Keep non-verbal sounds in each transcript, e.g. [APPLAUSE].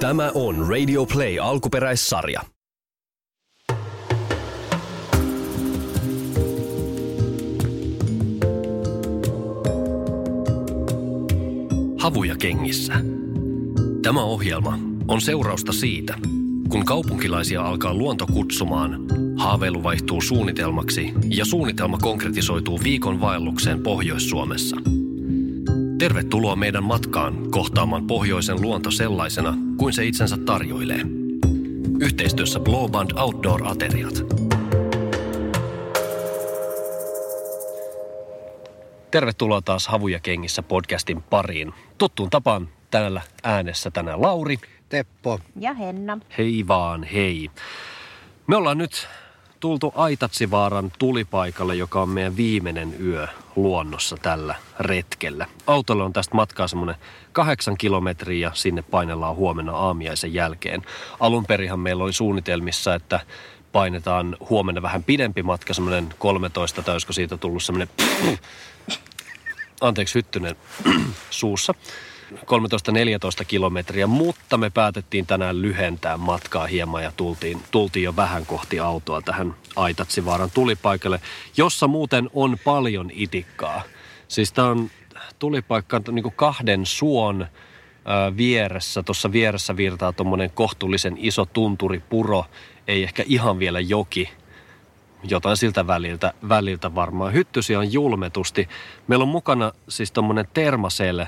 Tämä on Radio Play alkuperäissarja. Havuja kengissä. Tämä ohjelma on seurausta siitä, kun kaupunkilaisia alkaa luonto kutsumaan, haaveilu vaihtuu suunnitelmaksi ja suunnitelma konkretisoituu viikon vaellukseen Pohjois-Suomessa. Tervetuloa meidän matkaan kohtaamaan pohjoisen luonto sellaisena kuin se itsensä tarjoilee. Yhteistyössä Blowband Outdoor-ateriat. Tervetuloa taas Havuja kengissä podcastin pariin. Tuttuun tapaan täällä äänessä tänään Lauri. Teppo. Ja Henna. Hei vaan, hei. Me ollaan nyt tultu Aitatsivaaran tulipaikalle, joka on meidän viimeinen yö luonnossa tällä retkellä. Autolle on tästä matkaa semmoinen kahdeksan kilometriä ja sinne painellaan huomenna aamiaisen jälkeen. Alun perihan meillä oli suunnitelmissa, että painetaan huomenna vähän pidempi matka, semmoinen 13, tai olisiko siitä tullut semmoinen [CLEARS THROAT] anteeksi hyttynen [CLEARS THROAT] suussa. 13-14 kilometriä, mutta me päätettiin tänään lyhentää matkaa hieman ja tultiin, tultiin jo vähän kohti autoa tähän Aitatsivaaran tulipaikalle, jossa muuten on paljon itikkaa. Siis tämä on tulipaikka niin kuin kahden suon vieressä. Tuossa vieressä virtaa tuommoinen kohtuullisen iso tunturipuro, ei ehkä ihan vielä joki, jotain siltä väliltä, väliltä varmaan. Hyttysiä on julmetusti. Meillä on mukana siis tuommoinen termasel,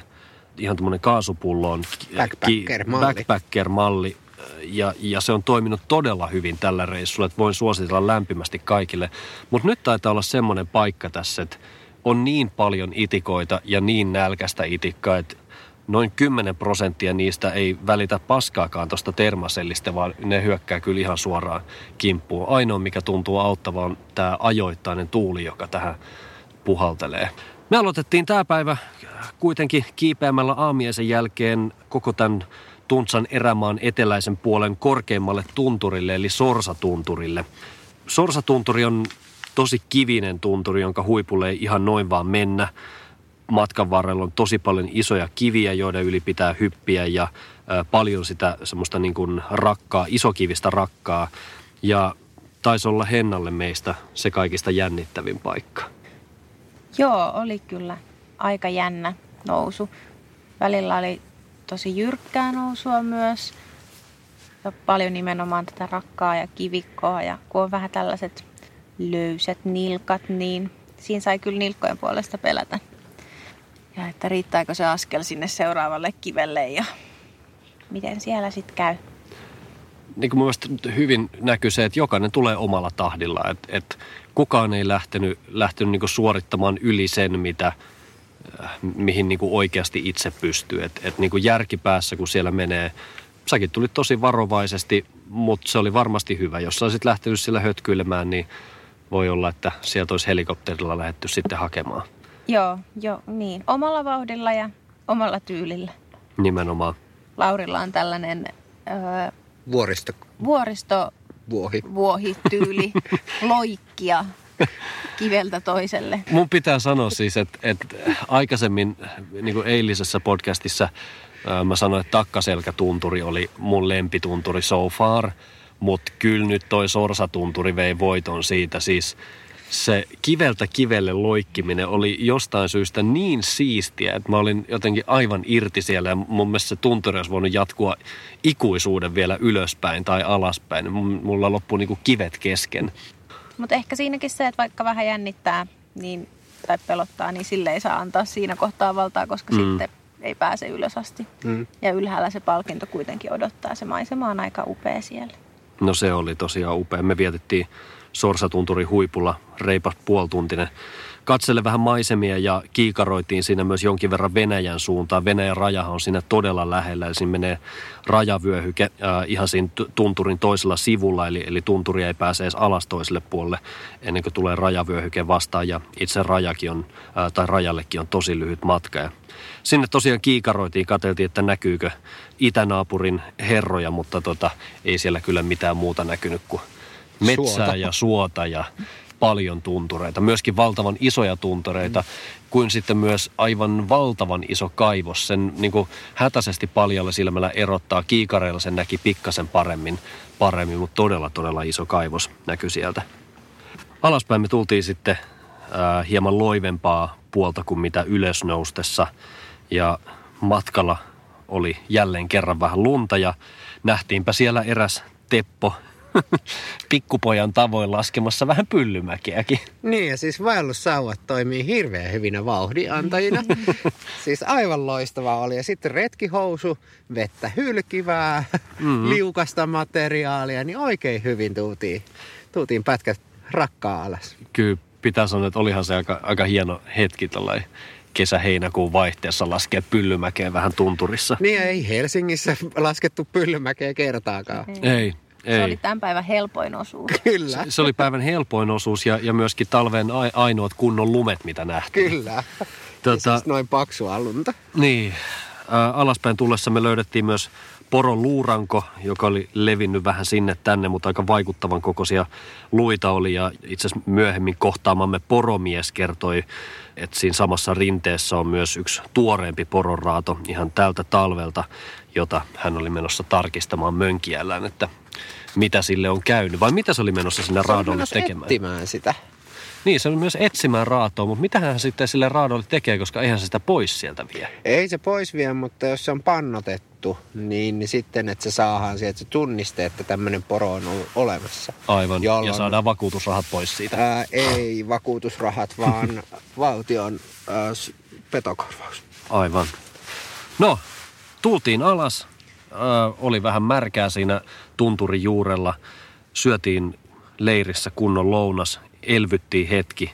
ihan tuommoinen kaasupulloon Backpacker-malli. backpacker-malli. Ja, ja se on toiminut todella hyvin tällä reissulla, että voin suositella lämpimästi kaikille. Mutta nyt taitaa olla semmoinen paikka tässä, että on niin paljon itikoita ja niin nälkästä itikkaa, että noin 10 prosenttia niistä ei välitä paskaakaan tuosta termasellista, vaan ne hyökkää kyllä ihan suoraan kimppuun. Ainoa, mikä tuntuu auttavaa, on tämä ajoittainen tuuli, joka tähän puhaltelee. Me aloitettiin tämä päivä kuitenkin kiipeämällä aamiaisen jälkeen koko tämän Tuntsan erämaan eteläisen puolen korkeimmalle tunturille, eli Sorsatunturille. Sorsatunturi on tosi kivinen tunturi, jonka huipulle ei ihan noin vaan mennä. Matkan varrella on tosi paljon isoja kiviä, joiden yli pitää hyppiä ja paljon sitä semmoista niin kuin rakkaa, isokivistä rakkaa. Ja taisi olla Hennalle meistä se kaikista jännittävin paikka. Joo, oli kyllä aika jännä nousu. Välillä oli tosi jyrkkää nousua myös. Ja paljon nimenomaan tätä rakkaa ja kivikkoa. Ja kun on vähän tällaiset löysät nilkat, niin siinä sai kyllä nilkkojen puolesta pelätä. Ja että riittääkö se askel sinne seuraavalle kivelle ja miten siellä sitten käy. Niin kuin mun mielestä hyvin näkyy se, että jokainen tulee omalla tahdilla. Että et kukaan ei lähtenyt, lähtenyt niin suorittamaan yli sen, mitä, äh, mihin niin kuin oikeasti itse pystyy. Että et niin kuin järkipäässä, kun siellä menee, säkin tulit tosi varovaisesti, mutta se oli varmasti hyvä. Jos sä olisit lähtenyt sillä hötkyilemään, niin voi olla, että sieltä olisi helikopterilla lähetty sitten hakemaan. Joo, joo, niin. Omalla vauhdilla ja omalla tyylillä. Nimenomaan. Laurilla on tällainen öö, Vuoristo vuoristo vuohi. vuohityyli [LAUGHS] loikkia kiveltä toiselle. Mun pitää sanoa siis, että, että aikaisemmin niin kuin eilisessä podcastissa mä sanoin, että takkaselkätunturi oli mun lempitunturi so far, mutta kyllä nyt toi sorsatunturi vei voiton siitä. Siis se kiveltä kivelle loikkiminen oli jostain syystä niin siistiä, että mä olin jotenkin aivan irti siellä ja mun mielestä se tunturi olisi voinut jatkua ikuisuuden vielä ylöspäin tai alaspäin. Mulla loppui niinku kivet kesken. Mutta ehkä siinäkin se, että vaikka vähän jännittää niin, tai pelottaa, niin sille ei saa antaa siinä kohtaa valtaa, koska mm. sitten ei pääse ylös asti. Mm. Ja ylhäällä se palkinto kuitenkin odottaa. Se maisema on aika upea siellä. No se oli tosiaan upea. Me vietettiin Sorsatunturin huipulla reipas puoltuntinen katselle vähän maisemia ja kiikaroitiin siinä myös jonkin verran Venäjän suuntaan. Venäjän rajahan on siinä todella lähellä ja siinä menee rajavyöhyke äh, ihan siinä tu- tunturin toisella sivulla, eli, eli tunturi ei pääse edes alas toiselle puolelle ennen kuin tulee rajavyöhyke vastaan ja itse rajakin on, äh, tai rajallekin on tosi lyhyt matka. Ja sinne tosiaan kiikaroitiin, katseltiin, että näkyykö itänaapurin herroja, mutta tota, ei siellä kyllä mitään muuta näkynyt kuin metsää Suota. ja suota ja paljon tuntureita. Myöskin valtavan isoja tuntureita. kuin sitten myös aivan valtavan iso kaivos. Sen niin kuin hätäisesti paljalla silmällä erottaa. Kiikareilla sen näki pikkasen paremmin, paremmin, mutta todella todella iso kaivos näkyy sieltä. Alaspäin me tultiin sitten ää, hieman loivempaa puolta kuin mitä ylösnoustessa. Ja matkalla oli jälleen kerran vähän lunta ja nähtiinpä siellä eräs Teppo [LAUGHS] pikkupojan tavoin laskemassa vähän pyllymäkeäkin. Niin ja siis vaellussauvat toimii hirveän hyvinä vauhdinantajina. [LAUGHS] siis aivan loistava oli. Ja sitten retkihousu, vettä hylkivää, mm-hmm. liukasta materiaalia, niin oikein hyvin tuutiin, tuutiin pätkät rakkaa alas. Kyllä pitää sanoa, että olihan se aika, aika hieno hetki tällainen kesä-heinäkuun vaihteessa laskea pyllymäkeä vähän tunturissa. Niin ei Helsingissä laskettu pyllymäkeä kertaakaan. Ei. Ei. Ei. Se oli tämän päivän helpoin osuus. Kyllä. Se, se oli päivän helpoin osuus ja, ja myöskin talven ainoat kunnon lumet, mitä nähtiin. Kyllä. Tota, siis noin paksua lunta. Niin. Ä, alaspäin tullessa me löydettiin myös poron luuranko, joka oli levinnyt vähän sinne tänne, mutta aika vaikuttavan kokoisia luita oli. Ja itse asiassa myöhemmin kohtaamamme poromies kertoi, että siinä samassa rinteessä on myös yksi tuoreempi poronraato ihan tältä talvelta, jota hän oli menossa tarkistamaan mönkiällään, että mitä sille on käynyt. Vai mitä se oli menossa sinne raadolle tekemään? sitä. Niin, se on myös etsimään raatoa, mutta mitä hän sitten sille raadolle tekee, koska eihän se sitä pois sieltä vie? Ei se pois vie, mutta jos se on pannotettu, niin, niin sitten, että se saadaan sieltä se tunniste, että tämmöinen poro on ollut olemassa. Aivan, jolloin, ja saadaan vakuutusrahat pois siitä. Ää, ei vakuutusrahat, vaan [LAUGHS] valtion ää, petokorvaus. Aivan. No, tultiin alas, ää, oli vähän märkää siinä tunturin juurella, syötiin leirissä kunnon lounas, elvyttiin hetki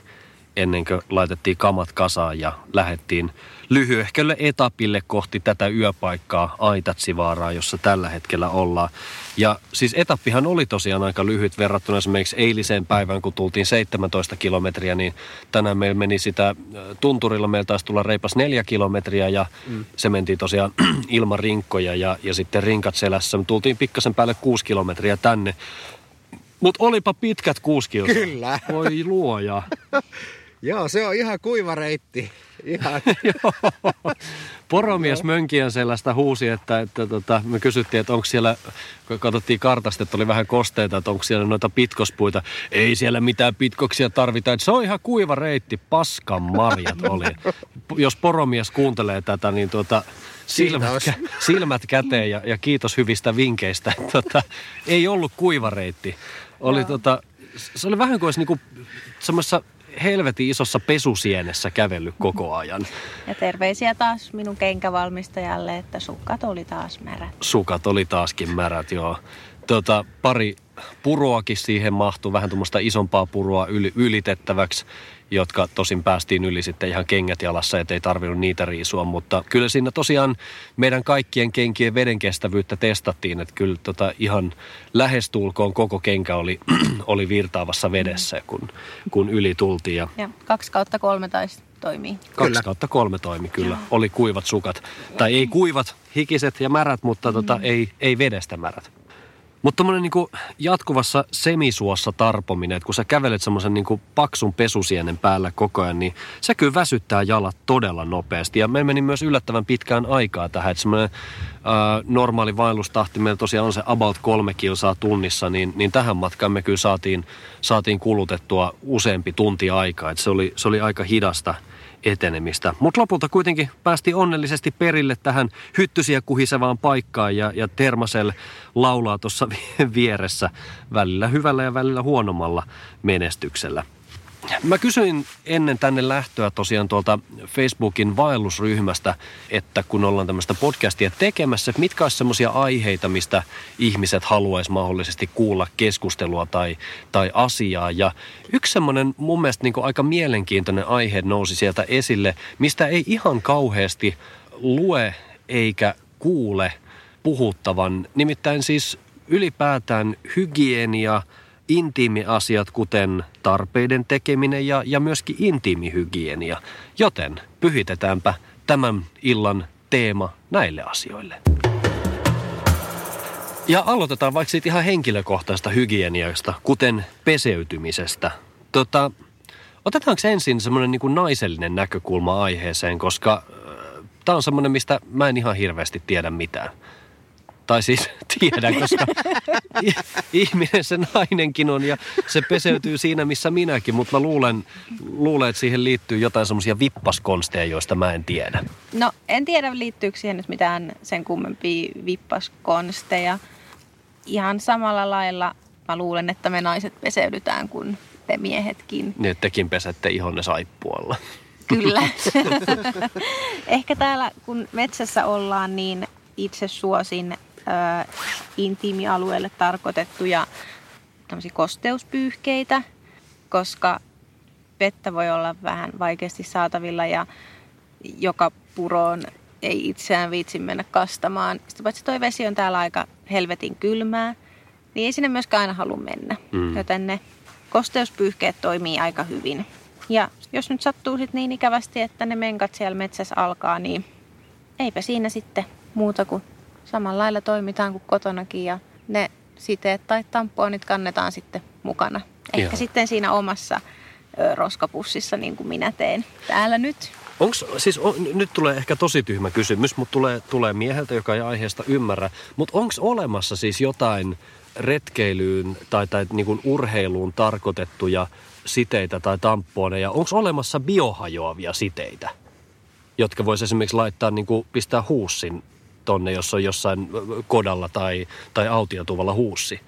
ennen kuin laitettiin kamat kasaan ja lähdettiin lyhyehkölle etapille kohti tätä yöpaikkaa Aitatsivaaraa, jossa tällä hetkellä ollaan. Ja siis etappihan oli tosiaan aika lyhyt verrattuna esimerkiksi eiliseen päivään, kun tultiin 17 kilometriä, niin tänään meillä meni sitä äh, tunturilla, meillä taisi tulla reipas neljä kilometriä ja mm. se mentiin tosiaan [CLEARS THROAT] ilman rinkkoja ja, ja sitten rinkat selässä. Me tultiin pikkasen päälle kuusi kilometriä tänne. Mutta olipa pitkät kuusi kilsaa. Kyllä. Voi luoja. [LAUGHS] Joo, se on ihan kuiva reitti. [LAUGHS] Ihan. Poromies Mönkien sellaista huusi, että, että tota, me kysyttiin, että onko siellä, kun katsottiin kartasta, että oli vähän kosteita, että onko siellä noita pitkospuita. Ei siellä mitään pitkoksia tarvita. Että se on ihan kuiva reitti, paskan marjat oli. [LAUGHS] Jos poromies kuuntelee tätä, niin tuota, silmät, kä- silmät käteen ja, ja kiitos hyvistä vinkkeistä. [LAUGHS] Tota, ei ollut kuiva reitti. Oli, tota, se oli vähän kuin olisi niinku semmoisessa helvetin isossa pesusienessä kävellyt koko ajan. Ja terveisiä taas minun kenkävalmistajalle, että sukat oli taas märät. Sukat oli taaskin märät, joo. Tota, pari puroakin siihen mahtui, vähän tuommoista isompaa puroa yli, ylitettäväksi jotka tosin päästiin yli sitten ihan kengät jalassa, ettei tarvinnut niitä riisua. Mutta kyllä siinä tosiaan meidän kaikkien kenkien vedenkestävyyttä testattiin, että kyllä tota ihan lähestulkoon koko kenkä oli, [CLEARS THROAT] oli virtaavassa vedessä, kun, kun yli tultiin. Ja, ja 2 kautta 3 taisi toimii. 2 kautta kolme toimi kyllä. Joo. Oli kuivat sukat. Tai ei kuivat, hikiset ja märät, mutta tota, mm. ei, ei vedestä märät. Mutta tämmöinen niinku jatkuvassa semisuossa tarpominen, että kun sä kävelet semmoisen niinku paksun pesusienen päällä koko ajan, niin se kyllä väsyttää jalat todella nopeasti. Ja meillä meni myös yllättävän pitkään aikaa tähän, että semmoinen äh, normaali vaellustahti meillä tosiaan on se about kolme kilsaa tunnissa, niin, niin tähän matkaan me kyllä saatiin, saatiin kulutettua useampi tunti aikaa. Se oli, se oli aika hidasta etenemistä. Mutta lopulta kuitenkin päästi onnellisesti perille tähän hyttysiä kuhisevaan paikkaan ja, ja Termasel laulaa tuossa [LAUGHS] vieressä välillä hyvällä ja välillä huonommalla menestyksellä. Mä kysyin ennen tänne lähtöä tosiaan tuolta Facebookin vaellusryhmästä, että kun ollaan tämmöistä podcastia tekemässä, että mitkä olisi semmoisia aiheita, mistä ihmiset haluaisi mahdollisesti kuulla keskustelua tai, tai asiaa. Ja yksi semmoinen mun mielestä niin aika mielenkiintoinen aihe nousi sieltä esille, mistä ei ihan kauheasti lue eikä kuule puhuttavan. Nimittäin siis ylipäätään hygienia – intiimiasiat, kuten tarpeiden tekeminen ja, ja myöskin intiimihygienia. Joten pyhitetäänpä tämän illan teema näille asioille. Ja aloitetaan vaikka siitä ihan henkilökohtaista hygieniasta, kuten peseytymisestä. Tota, Otetaanko ensin semmoinen niin naisellinen näkökulma aiheeseen, koska tämä on semmoinen, mistä mä en ihan hirveästi tiedä mitään. Tai siis tiedän, koska ihminen se nainenkin on ja se peseytyy siinä, missä minäkin. Mutta mä luulen, luulen, että siihen liittyy jotain semmoisia vippaskonsteja, joista mä en tiedä. No en tiedä liittyykö siihen nyt mitään sen kummempia vippaskonsteja. Ihan samalla lailla mä luulen, että me naiset peseydytään kuin te miehetkin. Niin, että tekin pesette ihonne saippualla. Kyllä. [LAUGHS] Ehkä täällä, kun metsässä ollaan, niin itse suosin äh, intiimialueelle tarkoitettuja kosteuspyyhkeitä, koska vettä voi olla vähän vaikeasti saatavilla ja joka puroon ei itseään viitsi mennä kastamaan. Sitten paitsi toi vesi on täällä aika helvetin kylmää, niin ei sinne myöskään aina halua mennä. Mm. Joten ne kosteuspyyhkeet toimii aika hyvin. Ja jos nyt sattuu sitten niin ikävästi, että ne menkat siellä metsässä alkaa, niin eipä siinä sitten muuta kuin samalla lailla toimitaan kuin kotonakin ja ne siteet tai tampoonit kannetaan sitten mukana. Ehkä Joo. sitten siinä omassa ö, roskapussissa niin kuin minä teen täällä nyt. Onks, siis on, nyt tulee ehkä tosi tyhmä kysymys, mutta tulee, tulee mieheltä, joka ei aiheesta ymmärrä. Mutta onko olemassa siis jotain retkeilyyn tai, tai niin kuin urheiluun tarkoitettuja siteitä tai tampponeja? Onko olemassa biohajoavia siteitä, jotka voisi esimerkiksi laittaa, niin kuin pistää huussin tonne, jos on jossain kodalla tai, tai autiotuvalla huussi?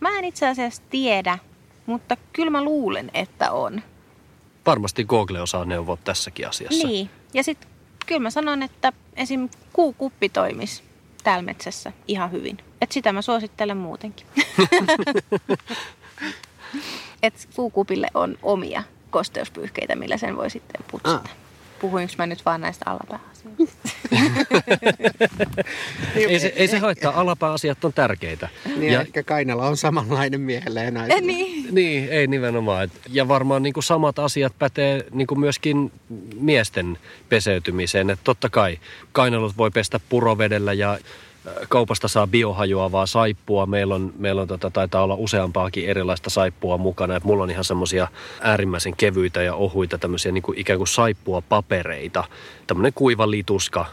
Mä en itse asiassa tiedä, mutta kyllä mä luulen, että on. Varmasti Google osaa neuvoa tässäkin asiassa. Niin, ja sitten kyllä mä sanon, että esim. kuukuppi toimisi täällä metsässä ihan hyvin. Et sitä mä suosittelen muutenkin. [LAUGHS] Et puukupille on omia kosteuspyyhkeitä, millä sen voi sitten putsata. Ah. Puhuinko mä nyt vaan näistä alapääasioista? Ei, se, ei se haittaa, alapääasiat on tärkeitä. Niin, ja ehkä Kainala on samanlainen miehelle ja naiselle. niin. niin, ei nimenomaan. Ja varmaan niin kuin samat asiat pätee niin kuin myöskin miesten peseytymiseen. Että totta kai kainalut voi pestä purovedellä ja kaupasta saa biohajoavaa saippua. Meillä on, meillä on tota, taitaa olla useampaakin erilaista saippua mukana. Et mulla on ihan semmoisia äärimmäisen kevyitä ja ohuita tämmöisiä niin kuin ikään kuin saippua papereita. Tämmöinen kuiva lituska,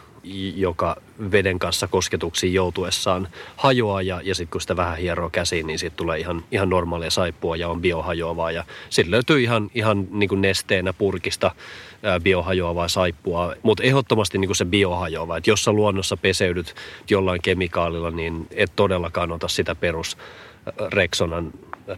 joka veden kanssa kosketuksiin joutuessaan hajoaa ja, ja sitten kun sitä vähän hieroo käsiin, niin siitä tulee ihan, ihan normaalia saippua ja on biohajoavaa. Ja sitten löytyy ihan, ihan niin kuin nesteenä purkista biohajoavaa saippua, mutta ehdottomasti niin kuin se biohajoava. Että jos sä luonnossa peseydyt jollain kemikaalilla, niin et todellakaan ota sitä perus Rexonan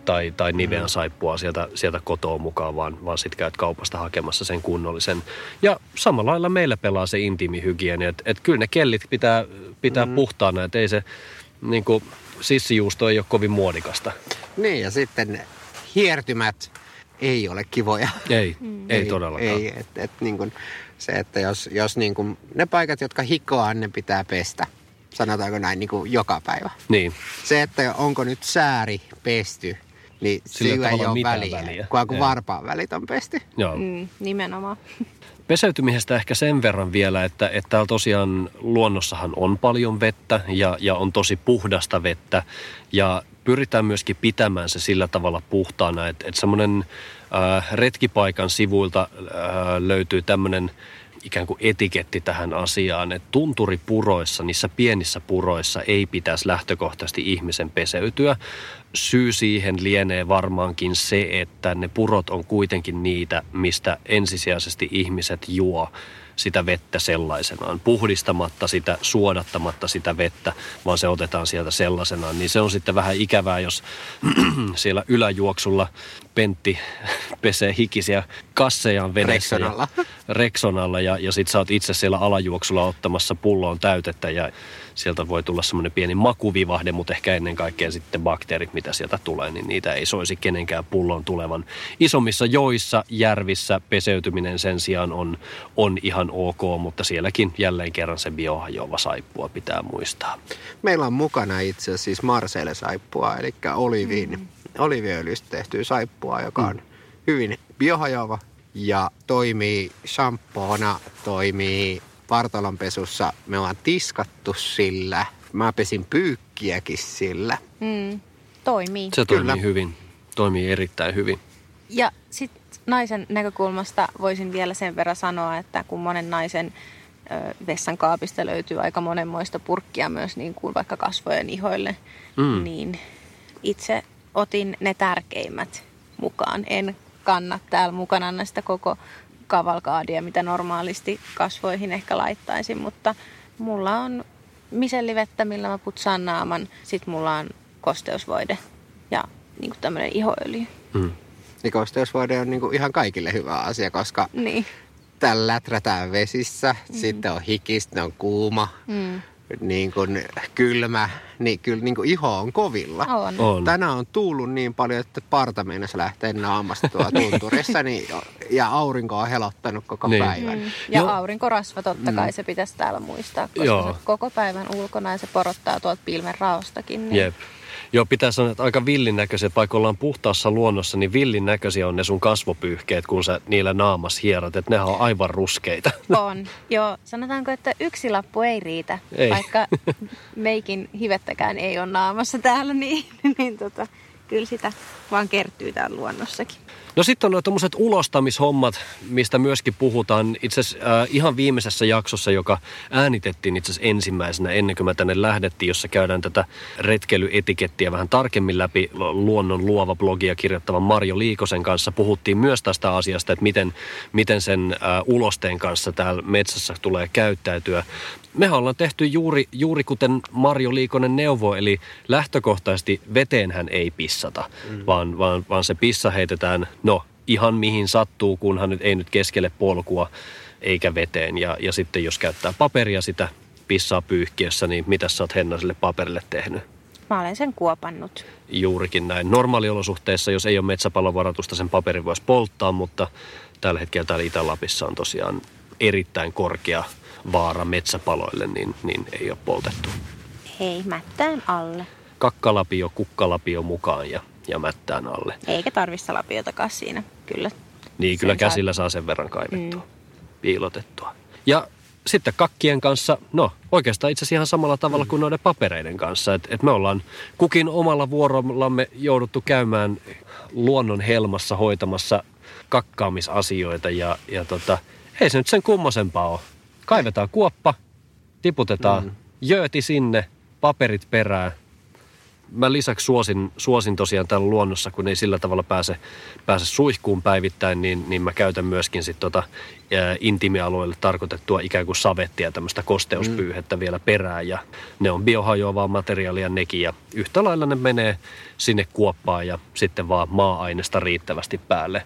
tai, tai Nivean saippua sieltä, sieltä kotoa mukaan, vaan, vaan sitten käyt kaupasta hakemassa sen kunnollisen. Ja samalla lailla meillä pelaa se intiimihygienia, että et kyllä ne kellit pitää, pitää mm. puhtaana, että ei se niin kuin, sissijuusto ei ole kovin muodikasta. Niin ja sitten hiertymät ei ole kivoja. Ei, mm. [LAUGHS] ei, ei todellakaan. Ei, et, et, niin kuin se, että jos, jos niin kuin, ne paikat, jotka hikoaa, ne pitää pestä sanotaanko näin, niin kuin joka päivä. Niin. Se, että onko nyt sääri pesty, niin sillä ei ole väliä, väliä. kun, kun varpaan välit on pesty. Joo. Mm, nimenomaan. [LAUGHS] Peseytymisestä ehkä sen verran vielä, että, että täällä tosiaan luonnossahan on paljon vettä ja, ja on tosi puhdasta vettä. Ja pyritään myöskin pitämään se sillä tavalla puhtaana, että, että semmoinen äh, retkipaikan sivuilta äh, löytyy tämmöinen ikään kuin etiketti tähän asiaan, että tunturipuroissa, niissä pienissä puroissa ei pitäisi lähtökohtaisesti ihmisen peseytyä. Syy siihen lienee varmaankin se, että ne purot on kuitenkin niitä, mistä ensisijaisesti ihmiset juo sitä vettä sellaisenaan, puhdistamatta sitä, suodattamatta sitä vettä, vaan se otetaan sieltä sellaisenaan. Niin se on sitten vähän ikävää, jos [CLEARS THROAT] siellä yläjuoksulla Pentti [LAUGHS] pesee hikisiä kassejaan vedessä. Reksonalla. Ja, reksonalla ja, ja sit sä oot itse siellä alajuoksulla ottamassa pulloon täytettä ja sieltä voi tulla semmoinen pieni makuvivahde, mutta ehkä ennen kaikkea sitten bakteerit, mitä sieltä tulee, niin niitä ei soisi kenenkään pullon tulevan. Isommissa joissa, järvissä peseytyminen sen sijaan on, on ihan ok, mutta sielläkin jälleen kerran se biohajoava saippua pitää muistaa. Meillä on mukana itse asiassa siis Marseille-saippua, eli olivin, mm. oliviöljystä tehtyä saippua, joka on mm. hyvin biohajoava ja toimii shampoona, toimii partalonpesussa me ollaan tiskattu sillä. Mä pesin pyykkiäkin sillä. Mm, toimii. Se toimii Kyllä. hyvin. Toimii erittäin hyvin. Ja sitten naisen näkökulmasta voisin vielä sen verran sanoa, että kun monen naisen vessan kaapista löytyy aika monenmoista purkkia myös niin kuin vaikka kasvojen ihoille, mm. niin itse otin ne tärkeimmät mukaan. En kanna täällä mukana näistä koko kavalkaadia, mitä normaalisti kasvoihin ehkä laittaisin, mutta mulla on misellivettä, millä mä putsaan naaman. Sitten mulla on kosteusvoide ja niin kuin tämmöinen ihoöljy. Mm. Niin kosteusvoide on niin kuin ihan kaikille hyvä asia, koska niin. täällä läträtään vesissä, mm. sitten on hikistä, on kuuma. Mm niin kuin kylmä, niin kyllä niin kuin iho on kovilla. On. on. Tänään on tuullut niin paljon, että parta meinasi lähteä naamasta tuolla [LAUGHS] tunturissa niin, ja aurinko on helottanut koko niin. päivän. Mm. Ja no. aurinkorasva totta kai mm. se pitäisi täällä muistaa, koska Joo. se koko päivän ulkona ja se porottaa tuolta pilven raostakin. Niin... Jep. Joo, pitää sanoa, että aika villin näköisiä, vaikka ollaan puhtaassa luonnossa, niin villin näköisiä on ne sun kasvopyyhkeet, kun sä niillä naamas hierot, että nehän on aivan ruskeita. [LAUGHS] On. Joo, sanotaanko, että yksi lappu ei riitä, ei. vaikka [LAUGHS] meikin hivettäkään ei ole naamassa täällä, niin, [LAUGHS] niin tota, kyllä sitä vaan kertyy täällä luonnossakin. No sitten on noita tämmöiset ulostamishommat, mistä myöskin puhutaan itse asiassa äh, ihan viimeisessä jaksossa, joka äänitettiin itse asiassa ensimmäisenä ennen kuin mä tänne lähdettiin, jossa käydään tätä retkeilyetikettiä vähän tarkemmin läpi luonnon luova blogia kirjoittavan Marjo Liikosen kanssa. Puhuttiin myös tästä asiasta, että miten, miten sen äh, ulosteen kanssa täällä metsässä tulee käyttäytyä. Mehän ollaan tehty juuri, juuri kuten Marjo Liikonen neuvo, eli lähtökohtaisesti veteenhän ei pissata, mm. vaan, vaan, vaan se pissa heitetään no ihan mihin sattuu, kunhan nyt ei nyt keskelle polkua eikä veteen. Ja, ja sitten jos käyttää paperia sitä pissaa pyyhkiössä, niin mitä sä oot Henna sille paperille tehnyt? Mä olen sen kuopannut. Juurikin näin. Normaaliolosuhteissa, jos ei ole metsäpalovaratusta, sen paperin voisi polttaa, mutta tällä hetkellä täällä Itä-Lapissa on tosiaan erittäin korkea vaara metsäpaloille, niin, niin ei ole poltettu. Hei, mättään alle. Kakkalapio, kukkalapio mukaan ja ja mättään alle. Eikä tarvissa lapiotakaan siinä, kyllä. Niin, kyllä käsillä saa... saa sen verran kaivettua, mm. piilotettua. Ja sitten kakkien kanssa, no oikeastaan itse asiassa ihan samalla tavalla kuin noiden papereiden kanssa. Että et me ollaan kukin omalla vuorollamme jouduttu käymään luonnon helmassa hoitamassa kakkaamisasioita ja, ja tota, ei se nyt sen kummosempaa ole. Kaivetaan kuoppa, tiputetaan mm. jööti sinne, paperit perään – mä lisäksi suosin, suosin tosiaan täällä luonnossa, kun ei sillä tavalla pääse, pääse suihkuun päivittäin, niin, niin mä käytän myöskin sit tota, ää, intimialueelle tarkoitettua ikään kuin savettia, tämmöistä kosteuspyyhettä mm. vielä perään. Ja ne on biohajoavaa materiaalia nekin ja yhtä lailla ne menee sinne kuoppaan ja sitten vaan maa-aineesta riittävästi päälle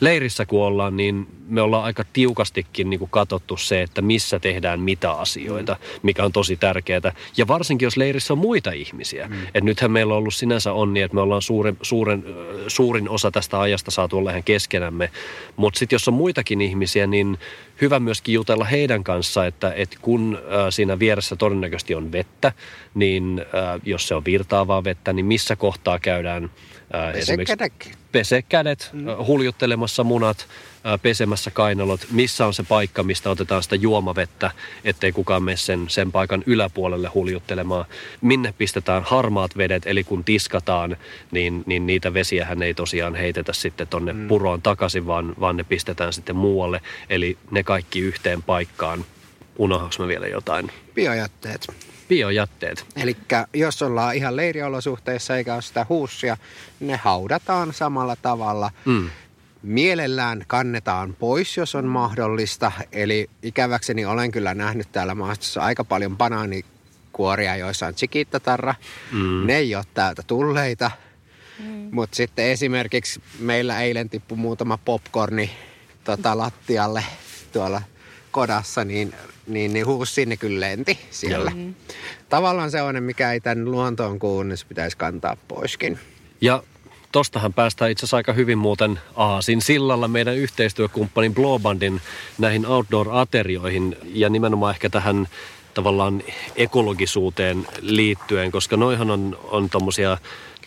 leirissä kun ollaan, niin me ollaan aika tiukastikin niin kuin katsottu se, että missä tehdään mitä asioita, mikä on tosi tärkeää. Ja varsinkin, jos leirissä on muita ihmisiä. Mm. Et nythän meillä on ollut sinänsä onni, että me ollaan suuren, suuren, suurin osa tästä ajasta saatu olla ihan keskenämme. Mutta sitten jos on muitakin ihmisiä, niin hyvä myöskin jutella heidän kanssa, että, että kun äh, siinä vieressä todennäköisesti on vettä, niin äh, jos se on virtaavaa vettä, niin missä kohtaa käydään Ää, pese kädet. Pese kädet, mm. huljuttelemassa munat, pesemässä kainalot. Missä on se paikka, mistä otetaan sitä juomavettä, ettei kukaan mene sen, sen paikan yläpuolelle huljuttelemaan. Minne pistetään harmaat vedet, eli kun tiskataan, niin, niin niitä vesiähän ei tosiaan heitetä sitten tonne mm. puroon takaisin, vaan, vaan ne pistetään sitten muualle. Eli ne kaikki yhteen paikkaan. Unohdaanko mä vielä jotain? Biojätteet biojätteet. Eli jos ollaan ihan leiriolosuhteissa eikä ole sitä huussia, ne haudataan samalla tavalla. Mm. Mielellään kannetaan pois, jos on mahdollista. Eli ikäväkseni olen kyllä nähnyt täällä maastossa aika paljon banaanikuoria, joissa on chikittatarra. Mm. Ne ei ole täältä tulleita. Mm. Mutta sitten esimerkiksi meillä eilen tippui muutama popcorni tota, lattialle tuolla kodassa, niin niin, niin huus sinne kyllä lenti siellä. Mm. Tavallaan se on, mikä ei tämän luontoon kuulu, niin se pitäisi kantaa poiskin. Ja tostahan päästään itse asiassa aika hyvin muuten Aasin sillalla meidän yhteistyökumppanin Blowbandin näihin outdoor-aterioihin ja nimenomaan ehkä tähän tavallaan ekologisuuteen liittyen, koska noihan on, on tommosia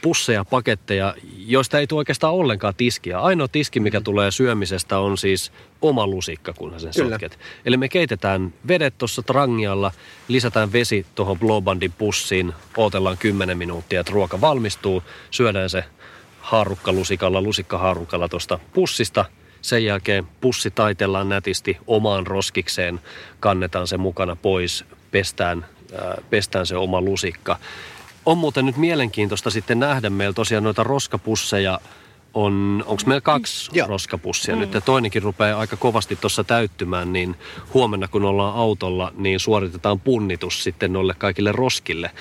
pusseja, paketteja, joista ei tule oikeastaan ollenkaan tiskiä. Ainoa tiski, mikä mm. tulee syömisestä, on siis oma lusikka, kunhan sen Kyllä. sotket. Eli me keitetään vedet tuossa trangialla, lisätään vesi tuohon Blowbandin pussiin, ootellaan 10 minuuttia, että ruoka valmistuu, syödään se haarukkalusikalla, lusikkahaarukalla tuosta pussista. Sen jälkeen pussi taitellaan nätisti omaan roskikseen, kannetaan se mukana pois, pestään, ää, pestään se oma lusikka. On muuten nyt mielenkiintoista sitten nähdä meillä tosiaan noita roskapusseja on, onko meillä kaksi Joo. roskapussia nyt ja toinenkin rupeaa aika kovasti tuossa täyttymään, niin huomenna kun ollaan autolla, niin suoritetaan punnitus sitten noille kaikille roskille,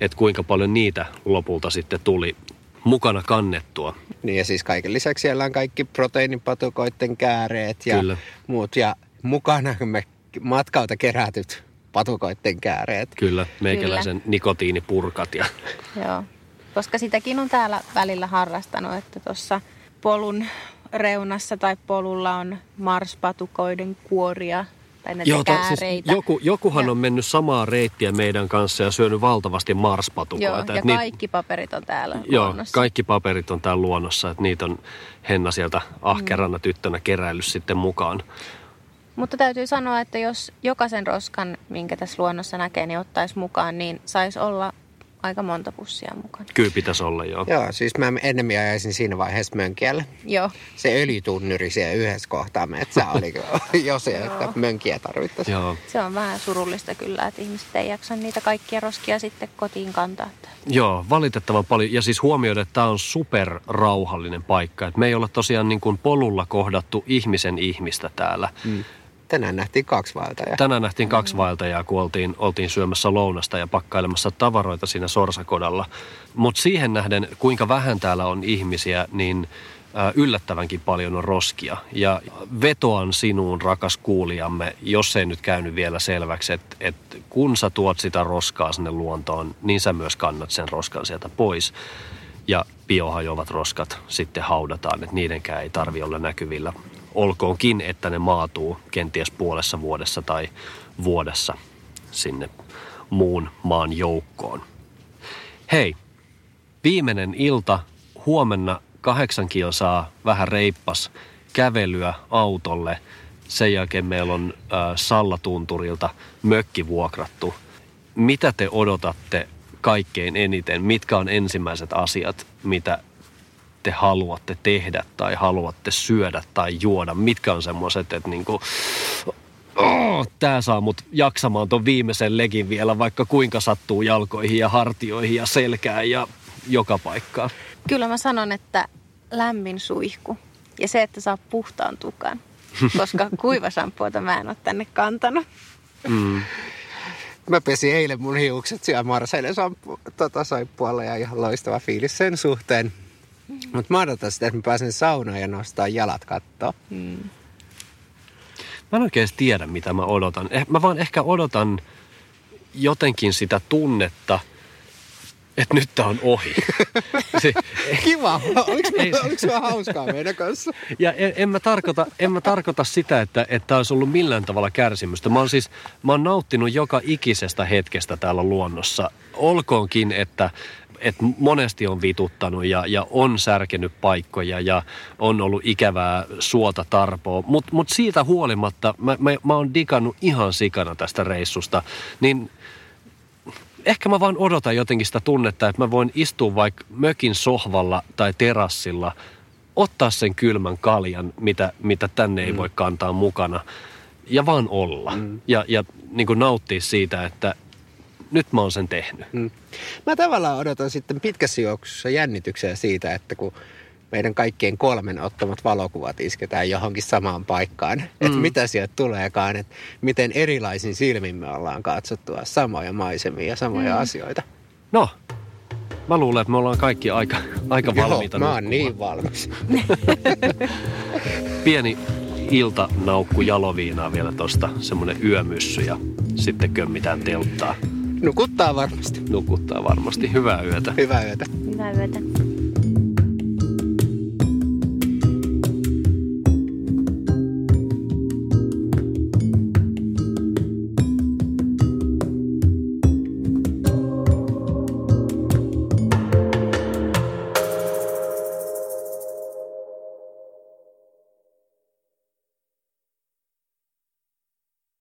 että kuinka paljon niitä lopulta sitten tuli mukana kannettua. Niin ja siis kaiken lisäksi siellä on kaikki proteiinipatukoiden kääreet ja Kyllä. muut. Ja mukana me matkalta kerätyt patukoiden kääreet. Kyllä, meikäläisen nikotiinipurkat ja [LAUGHS] Joo. Koska sitäkin on täällä välillä harrastanut, että tuossa polun reunassa tai polulla on marspatukoiden kuoria tai näitä Joo, ta- kääreitä. siis joku, jokuhan Ja- on mennyt samaa reittiä meidän kanssa ja syönyt valtavasti Joo, marspatukoita. ja Et niit- kaikki paperit on täällä Joo, luonnossa. kaikki paperit on täällä luonnossa, että niitä on Henna sieltä ahkerana tyttönä keräillyt sitten mukaan. Mutta täytyy sanoa, että jos jokaisen roskan, minkä tässä luonnossa näkee, niin ottaisi mukaan, niin saisi olla aika monta pussia mukana. Kyllä pitäisi olla joo. Joo, siis mä ennemmin ajaisin siinä vaiheessa mönkiällä. Joo, Se öljytunnyri siellä yhdessä kohtaa metsää oli [LAUGHS] jo se, että mönkiä tarvittaisiin. Joo. se on vähän surullista kyllä, että ihmiset ei jaksa niitä kaikkia roskia sitten kotiin kantaa. Joo, valitettavan paljon. Ja siis huomioida, että tämä on super rauhallinen paikka. Et me ei olla tosiaan niin kuin polulla kohdattu ihmisen ihmistä täällä. Mm. Tänään nähtiin kaksi vaeltajaa. Tänään nähtiin kaksi vaeltajaa, kun oltiin, oltiin syömässä lounasta ja pakkailemassa tavaroita siinä sorsakodalla. Mutta siihen nähden, kuinka vähän täällä on ihmisiä, niin yllättävänkin paljon on roskia. Ja vetoan sinuun, rakas kuulijamme, jos ei nyt käynyt vielä selväksi, että, että kun sä tuot sitä roskaa sinne luontoon, niin sä myös kannat sen roskan sieltä pois. Ja biohajoavat roskat sitten haudataan, että niidenkään ei tarvi olla näkyvillä. Olkoonkin, että ne maatuu kenties puolessa vuodessa tai vuodessa sinne muun maan joukkoon. Hei, viimeinen ilta, huomenna kahdeksan kilsaa, vähän reippas, kävelyä autolle. Sen jälkeen meillä on äh, Sallatunturilta mökki vuokrattu. Mitä te odotatte kaikkein eniten? Mitkä on ensimmäiset asiat, mitä te haluatte tehdä tai haluatte syödä tai juoda? Mitkä on semmoiset, että niinku, oh, tämä saa mut jaksamaan ton viimeisen legin vielä, vaikka kuinka sattuu jalkoihin ja hartioihin ja selkään ja joka paikkaan. Kyllä mä sanon, että lämmin suihku ja se, että saa puhtaan tukan. Koska [LAUGHS] kuivasampuota mä en ole tänne kantanut. Mm. Mä pesin eilen mun hiukset siellä Marseille tota, saippualla ja ihan loistava fiilis sen suhteen. Mutta mä odotan sitä, että mä pääsen saunaan ja nostaa jalat kattoon. Mä en oikein tiedä, mitä mä odotan. Eh, Mä vaan ehkä odotan jotenkin sitä tunnetta, että nyt tää on ohi. [LAUGHS] Se, Kiva! Oliko, Ei se- oliko hauskaa meidän kanssa? Ja en, en, mä tarkoita, en mä tarkoita sitä, että, että olisi ollut millään tavalla kärsimystä. Mä oon siis, mä oon nauttinut joka ikisestä hetkestä täällä luonnossa. Olkoonkin, että, että monesti on vituttanut ja, ja on särkenyt paikkoja ja on ollut ikävää suota tarpoa. Mutta mut siitä huolimatta mä, mä, mä oon digannut ihan sikana tästä reissusta. Niin ehkä mä vaan odotan jotenkin sitä tunnetta, että mä voin istua vaikka mökin sohvalla tai terassilla, ottaa sen kylmän kaljan, mitä, mitä tänne ei voi kantaa mukana, ja vaan olla. Mm. Ja, ja niin kuin nauttia siitä, että nyt mä oon sen tehnyt. Mm. Mä tavallaan odotan sitten pitkässä juoksussa jännityksiä siitä, että kun meidän kaikkien kolmen ottamat valokuvat isketään johonkin samaan paikkaan, mm. että mitä sieltä tuleekaan, että miten erilaisin silmin me ollaan katsottua samoja maisemia ja samoja mm. asioita. No, mä luulen, että me ollaan kaikki aika, aika valmiita. Joo, mä oon nukkumaan. niin valmis. [LAUGHS] Pieni iltanaukku jaloviinaa vielä tosta, semmonen yömyssy ja sitten kömmitään telttaa. Nukuttaa varmasti. Nukuttaa varmasti. Hyvää yötä. Hyvää yötä. Hyvää yötä.